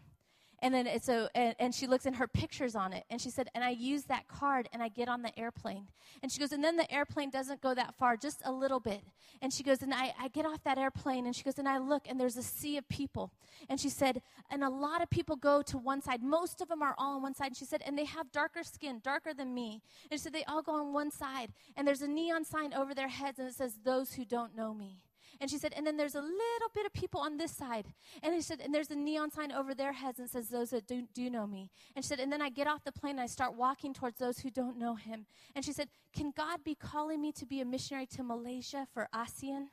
And then it's so, and, and, she looks in her pictures on it. And she said, and I use that card and I get on the airplane. And she goes, and then the airplane doesn't go that far, just a little bit. And she goes, and I, I get off that airplane and she goes, and I look and there's a sea of people. And she said, and a lot of people go to one side. Most of them are all on one side. And she said, and they have darker skin, darker than me. And she said, they all go on one side. And there's a neon sign over their heads and it says, those who don't know me. And she said, and then there's a little bit of people on this side. And she said, and there's a neon sign over their heads and says, those that do, do know me. And she said, and then I get off the plane and I start walking towards those who don't know him. And she said, can God be calling me to be a missionary to Malaysia for ASEAN?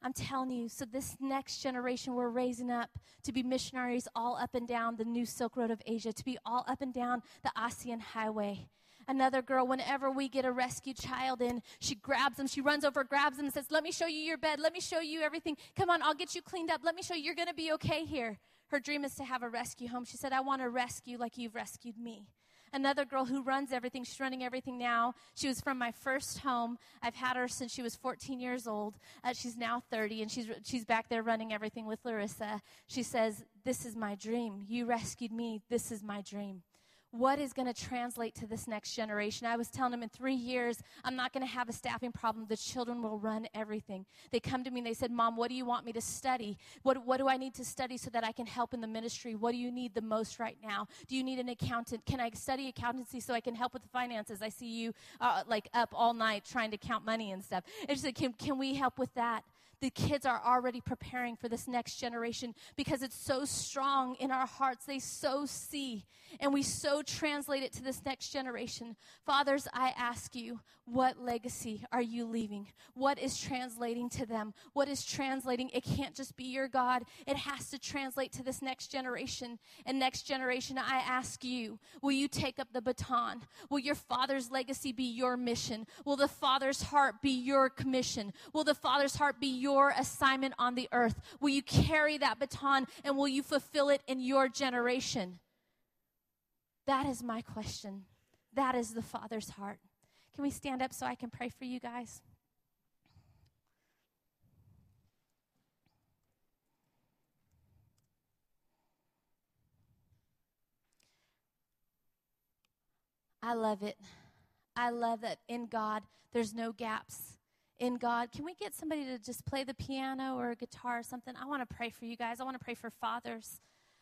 I'm telling you, so this next generation we're raising up to be missionaries all up and down the new Silk Road of Asia, to be all up and down the ASEAN highway. Another girl, whenever we get a rescued child in, she grabs them, she runs over, grabs them, and says, Let me show you your bed, let me show you everything. Come on, I'll get you cleaned up, let me show you, you're gonna be okay here. Her dream is to have a rescue home. She said, I wanna rescue like you've rescued me another girl who runs everything. She's running everything now. She was from my first home. I've had her since she was 14 years old. Uh, she's now 30, and she's, she's back there running everything with Larissa. She says, This is my dream. You rescued me. This is my dream what is going to translate to this next generation. I was telling them in three years, I'm not going to have a staffing problem. The children will run everything. They come to me and they said, Mom, what do you want me to study? What, what do I need to study so that I can help in the ministry? What do you need the most right now? Do you need an accountant? Can I study accountancy so I can help with the finances? I see you uh, like up all night trying to count money and stuff. It's like, can, can we help with that? The kids are already preparing for this next generation because it's so strong in our hearts. They so see, and we so translate it to this next generation. Fathers, I ask you, what legacy are you leaving? What is translating to them? What is translating? It can't just be your God, it has to translate to this next generation. And next generation, I ask you, will you take up the baton? Will your father's legacy be your mission? Will the father's heart be your commission? Will the father's heart be your your assignment on the earth? Will you carry that baton and will you fulfill it in your generation? That is my question. That is the Father's heart. Can we stand up so I can pray for you guys? I love it. I love that in God there's no gaps in God. Can we get somebody to just play the piano or a guitar or something? I want to pray for you guys. I want to pray for fathers.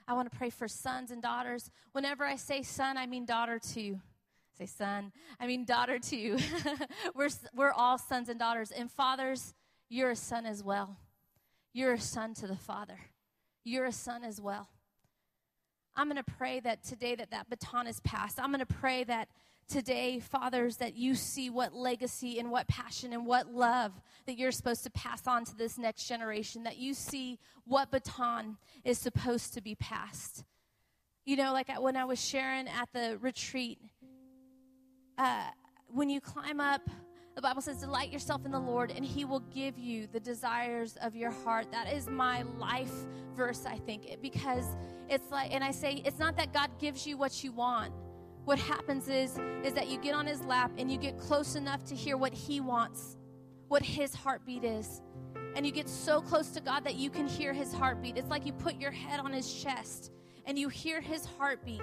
I want to pray for sons and daughters. Whenever I say son, I mean daughter too. I say son, I mean daughter too. we're, we're all sons and daughters. And fathers, you're a son as well. You're a son to the Father. You're a son as well. I'm going to pray that today that that baton is passed. I'm going to pray that today, fathers, that you see what legacy and what passion and what love that you're supposed to pass on to this next generation, that you see what baton is supposed to be passed. You know, like when I was sharing at the retreat, uh, when you climb up, the Bible says, Delight yourself in the Lord, and He will give you the desires of your heart. That is my life verse, I think, because it's like, and I say, it's not that God gives you what you want what happens is is that you get on his lap and you get close enough to hear what he wants what his heartbeat is. And you get so close to god that you can hear his heartbeat. It's like you put your head on his chest and you hear his heartbeat.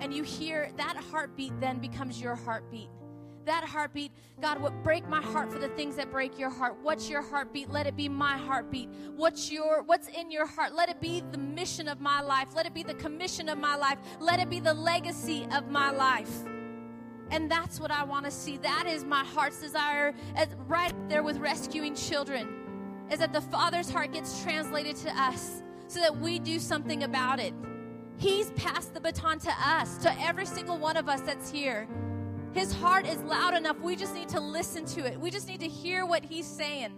And you hear that heartbeat then becomes your heartbeat that heartbeat. God, what break my heart for the things that break your heart. What's your heartbeat? Let it be my heartbeat. What's your what's in your heart? Let it be the mission of my life. Let it be the commission of my life. Let it be the legacy of my life. And that's what I want to see. That is my heart's desire as right there with rescuing children. Is that the Father's heart gets translated to us so that we do something about it. He's passed the baton to us, to every single one of us that's here. His heart is loud enough. We just need to listen to it. We just need to hear what He's saying.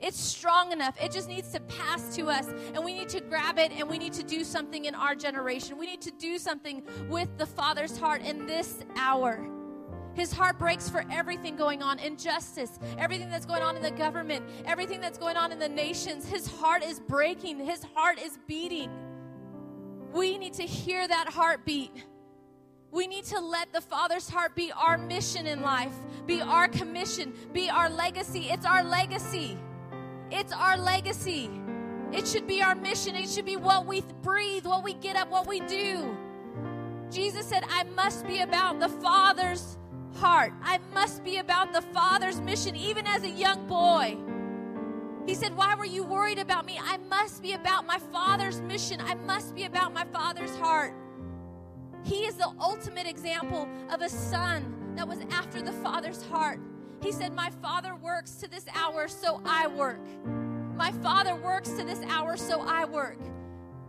It's strong enough. It just needs to pass to us. And we need to grab it and we need to do something in our generation. We need to do something with the Father's heart in this hour. His heart breaks for everything going on injustice, everything that's going on in the government, everything that's going on in the nations. His heart is breaking, his heart is beating. We need to hear that heartbeat. We need to let the Father's heart be our mission in life, be our commission, be our legacy. It's our legacy. It's our legacy. It should be our mission. It should be what we breathe, what we get up, what we do. Jesus said, I must be about the Father's heart. I must be about the Father's mission, even as a young boy. He said, Why were you worried about me? I must be about my Father's mission. I must be about my Father's heart. He is the ultimate example of a son that was after the Father's heart. He said, My Father works to this hour, so I work. My Father works to this hour, so I work.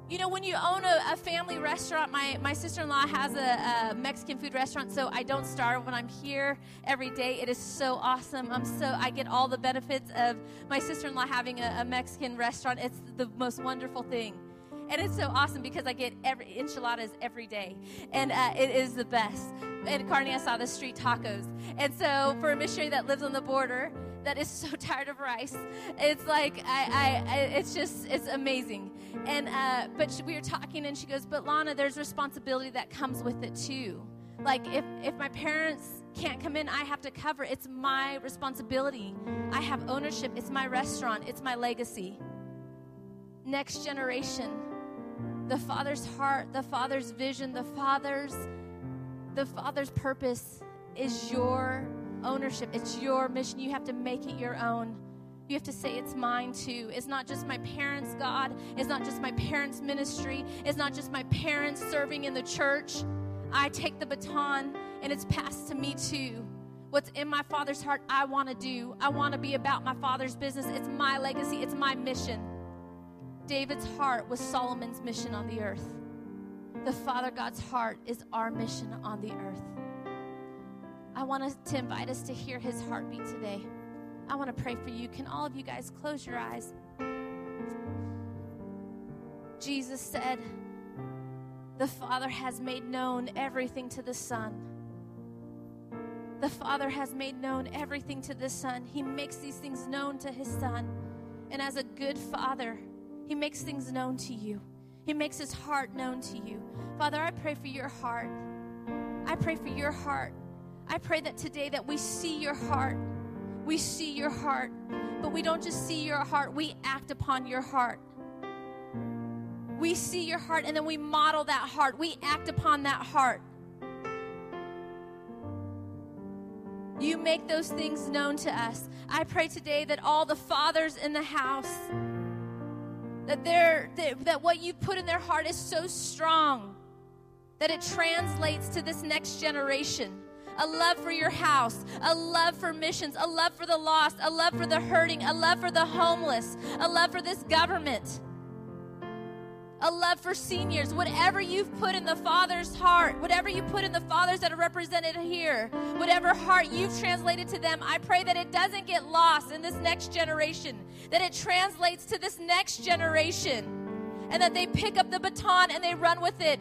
you know, when you own a, a family restaurant, my, my sister in law has a, a, Mexican food restaurant, so I don't starve when I'm here every day. It is so awesome. I'm so, I get all the benefits of my sister in law having a, a Mexican restaurant. It's the most wonderful thing. And it's so awesome because I get every enchiladas every day, and uh, it is the best. And carne asada, street tacos. And so, for a missionary that lives on the border, that is so tired of rice. It's like I, I, I it's just it's amazing. And uh, but she, we were talking, and she goes, "But Lana, there's responsibility that comes with it too. Like if if my parents can't come in, I have to cover. It's my responsibility. I have ownership. It's my restaurant. It's my legacy. Next generation." The Father's heart, the Father's vision, the Father's the Father's purpose is your ownership. It's your mission. You have to make it your own. You have to say it's mine too. It's not just my parents' God. It's not just my parents' ministry. It's not just my parents serving in the church. I take the baton and it's passed to me too. What's in my father's heart, I want to do. I want to be about my father's business. It's my legacy, it's my mission. David's heart was Solomon's mission on the earth. The Father God's heart is our mission on the earth. I want to invite us to hear his heartbeat today. I want to pray for you. Can all of you guys close your eyes? Jesus said, The Father has made known everything to the Son. The Father has made known everything to the Son. He makes these things known to His Son. And as a good Father, He makes things known to you. He makes His heart known to you. Father, I pray for your heart. I pray for your heart I pray that today that we see your heart. We see your heart, but we don't just see your heart, we act upon your heart. We see your heart and then we model that heart. We act upon that heart. You make those things known to us. I pray today that all the fathers in the house that they're that, that what you've put in their heart is so strong that it translates to this next generation. A love for your house, a love for missions, a love for the lost, a love for the hurting, a love for the homeless, a love for this government, a love for seniors. Whatever you've put in the Father's heart, whatever you put in the fathers that are represented here, whatever heart you've translated to them, I pray that it doesn't get lost in this next generation, that it translates to this next generation, and that they pick up the baton and they run with it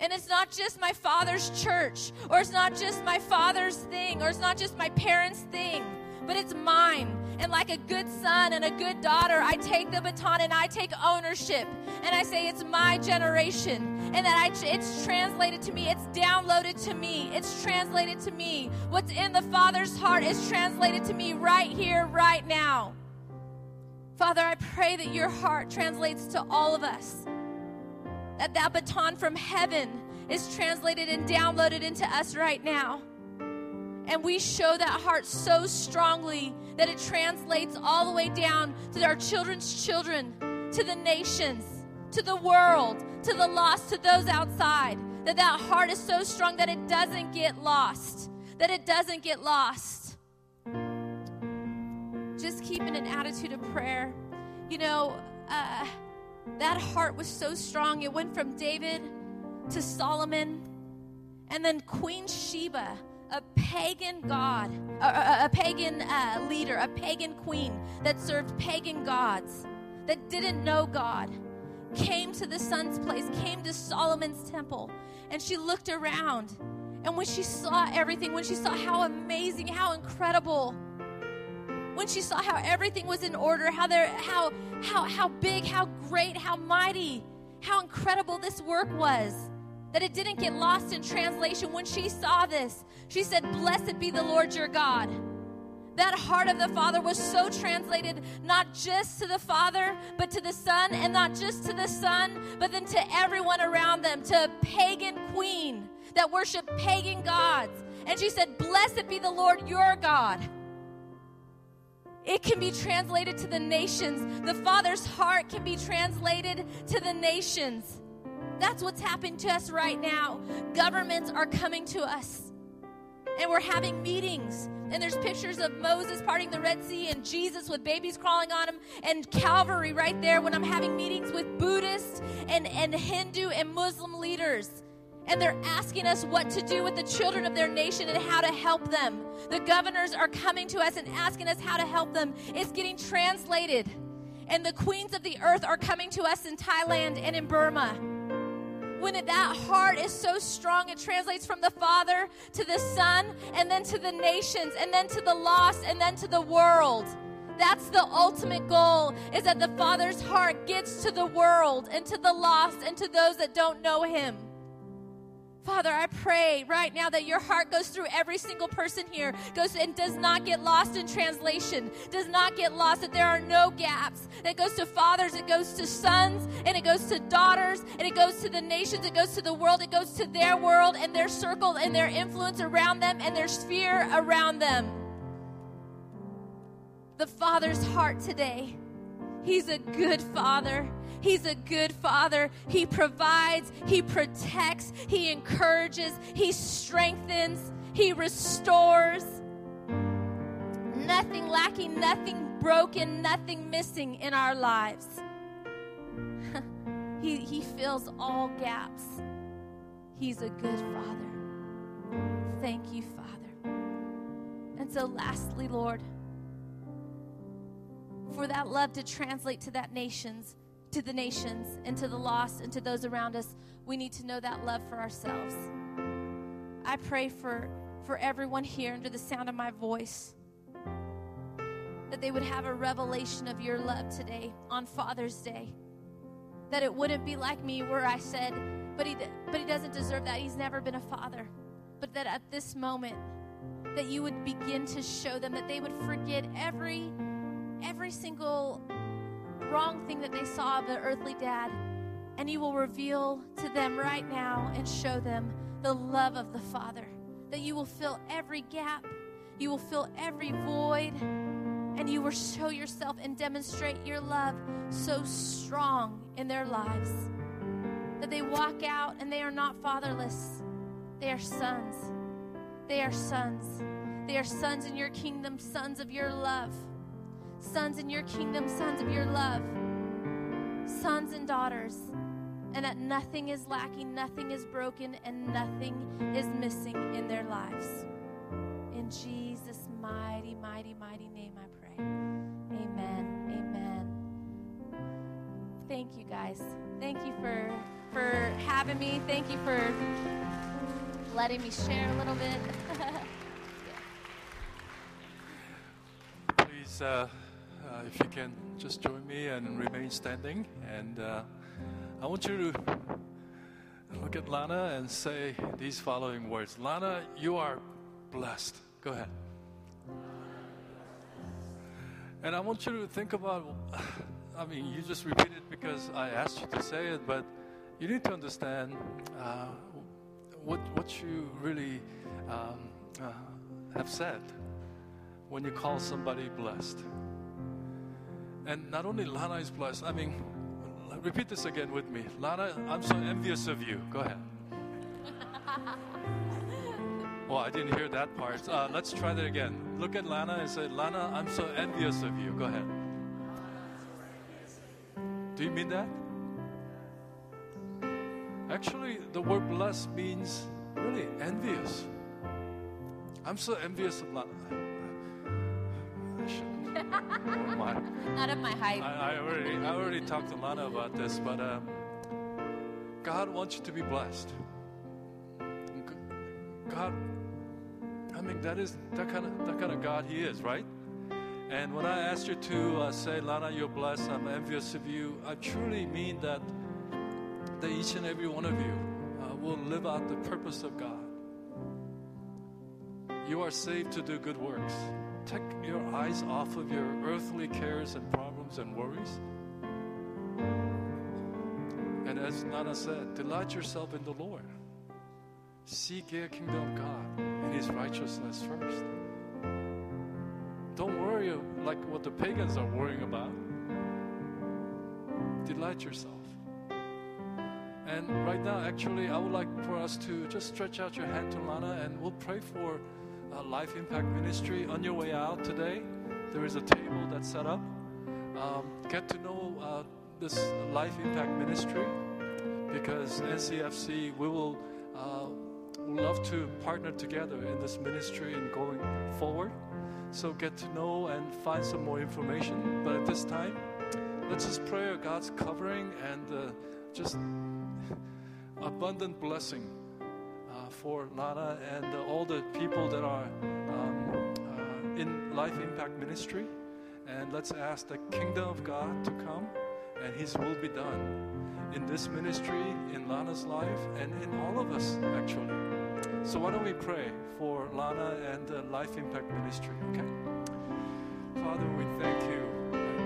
and it's not just my father's church, or it's not just my father's thing, or it's not just my parents' thing, but it's mine. And like a good son and a good daughter, I take the baton and I take ownership. And I say, it's my generation. And that I, it's translated to me, it's downloaded to me, it's translated to me. What's in the Father's heart is translated to me right here, right now. Father, I pray that your heart translates to all of us that that baton from heaven is translated and downloaded into us right now. And we show that heart so strongly that it translates all the way down to our children's children, to the nations, to the world, to the lost, to those outside. That that heart is so strong that it doesn't get lost. That it doesn't get lost. Just keeping an attitude of prayer. You know, uh, that heart was so strong. It went from David to Solomon, and then Queen Sheba, a pagan god, a, a, a pagan uh, leader, a pagan queen that served pagan gods, that didn't know God, came to the son's place, came to Solomon's temple, and she looked around. And when she saw everything, when she saw how amazing, how incredible, when she saw how everything was in order, how there, how how how big, how great, how mighty, how incredible this work was. That it didn't get lost in translation. When she saw this, she said, Blessed be the Lord your God. That heart of the Father was so translated not just to the Father, but to the Son, and not just to the Son, but then to everyone around them, to a pagan queen that worshiped pagan gods. And she said, Blessed be the Lord your God. It can be translated to the nations. The Father's heart can be translated to the nations. That's what's happening to us right now. Governments are coming to us. and we're having meetings. And there's pictures of Moses parting the Red Sea and Jesus with babies crawling on him and Calvary right there when I'm having meetings with Buddhist and, and Hindu and Muslim leaders. And they're asking us what to do with the children of their nation and how to help them. The governors are coming to us and asking us how to help them. It's getting translated. And the queens of the earth are coming to us in Thailand and in Burma when that heart is so strong, it translates from the Father to the Son, and then to the nations, and then to the lost, and then to the world. That's the ultimate goal is that the Father's heart gets to the world and to the lost and to those that don't know Him. Father, I pray right now that your heart goes through every single person here, goes and does not get lost in translation, does not get lost, that there are no gaps. That goes to fathers, it goes to sons, and it goes to daughters, and it goes to the nations, it goes to the world, it goes to their world and their circle and their influence around them and their sphere around them. The Father's heart today. He's a good Father. He's a good father. He provides, He protects, He encourages, He strengthens, He restores. Nothing lacking, nothing broken, nothing missing in our lives. he, he fills all gaps. He's a good father. Thank you, Father. And so, lastly, Lord, for that love to translate to that nations to the nations and to the lost and to those around us, we need to know that love for ourselves. I pray for, for everyone here under the sound of my voice that they would have a revelation of your love today on Father's Day. That it wouldn't be like me where I said, but he, but he doesn't deserve that. He's never been a father. But that at this moment, that you would begin to show them that they would forget every every single wrong thing that they saw of their earthly dad, and you will reveal to them right now and show them the love of the Father. That you will fill every gap, you will fill every void, and you will show yourself and demonstrate your love so strong in their lives. That they walk out and they are not fatherless, they are sons. They are sons. They are sons in your kingdom, sons of your love sons in your kingdom, sons of your love, sons and daughters, and that nothing is lacking, nothing is broken, and nothing is missing in their lives. In Jesus' mighty, mighty, mighty name, I pray. Amen. Amen. Thank you, guys. Thank you for for having me. Thank you for letting me share a little bit. Please. Uh if you can just join me and remain standing. And uh, I want you to look at Lana and say these following words Lana, you are blessed. Go ahead. And I want you to think about, I mean, you just repeat it because I asked you to say it, but you need to understand uh, what, what you really um, uh, have said when you call somebody blessed. And not only Lana is blessed, I mean, repeat this again with me. Lana, I'm so envious of you. Go ahead. well, I didn't hear that part. Uh, let's try that again. Look at Lana and say, Lana, I'm so envious of you. Go ahead. Do you mean that? Actually, the word blessed means really envious. I'm so envious of Lana. Oh my. Not of my height. I, I, already, I already talked to Lana about this, but um, God wants you to be blessed. God, I mean, that is that kind of that kind of God He is, right? And when I asked you to uh, say, Lana, you're blessed, I'm envious of you, I truly mean that that each and every one of you uh, will live out the purpose of God. You are saved to do good works take your eyes off of your earthly cares and problems and worries. And as Nana said, delight yourself in the Lord. Seek your kingdom of God and His righteousness first. Don't worry like what the pagans are worrying about. Delight yourself. And right now, actually, I would like for us to just stretch out your hand to Lana and we'll pray for uh, Life Impact Ministry, on your way out today, there is a table that's set up. Um, get to know uh, this Life Impact Ministry because NCFC, we will uh, love to partner together in this ministry and going forward. So get to know and find some more information. But at this time, let's just pray God's covering and uh, just abundant blessing for Lana and all the people that are um, uh, in Life Impact Ministry. And let's ask the kingdom of God to come and His will be done in this ministry, in Lana's life, and in all of us, actually. So, why don't we pray for Lana and Life Impact Ministry, okay? Father, we thank you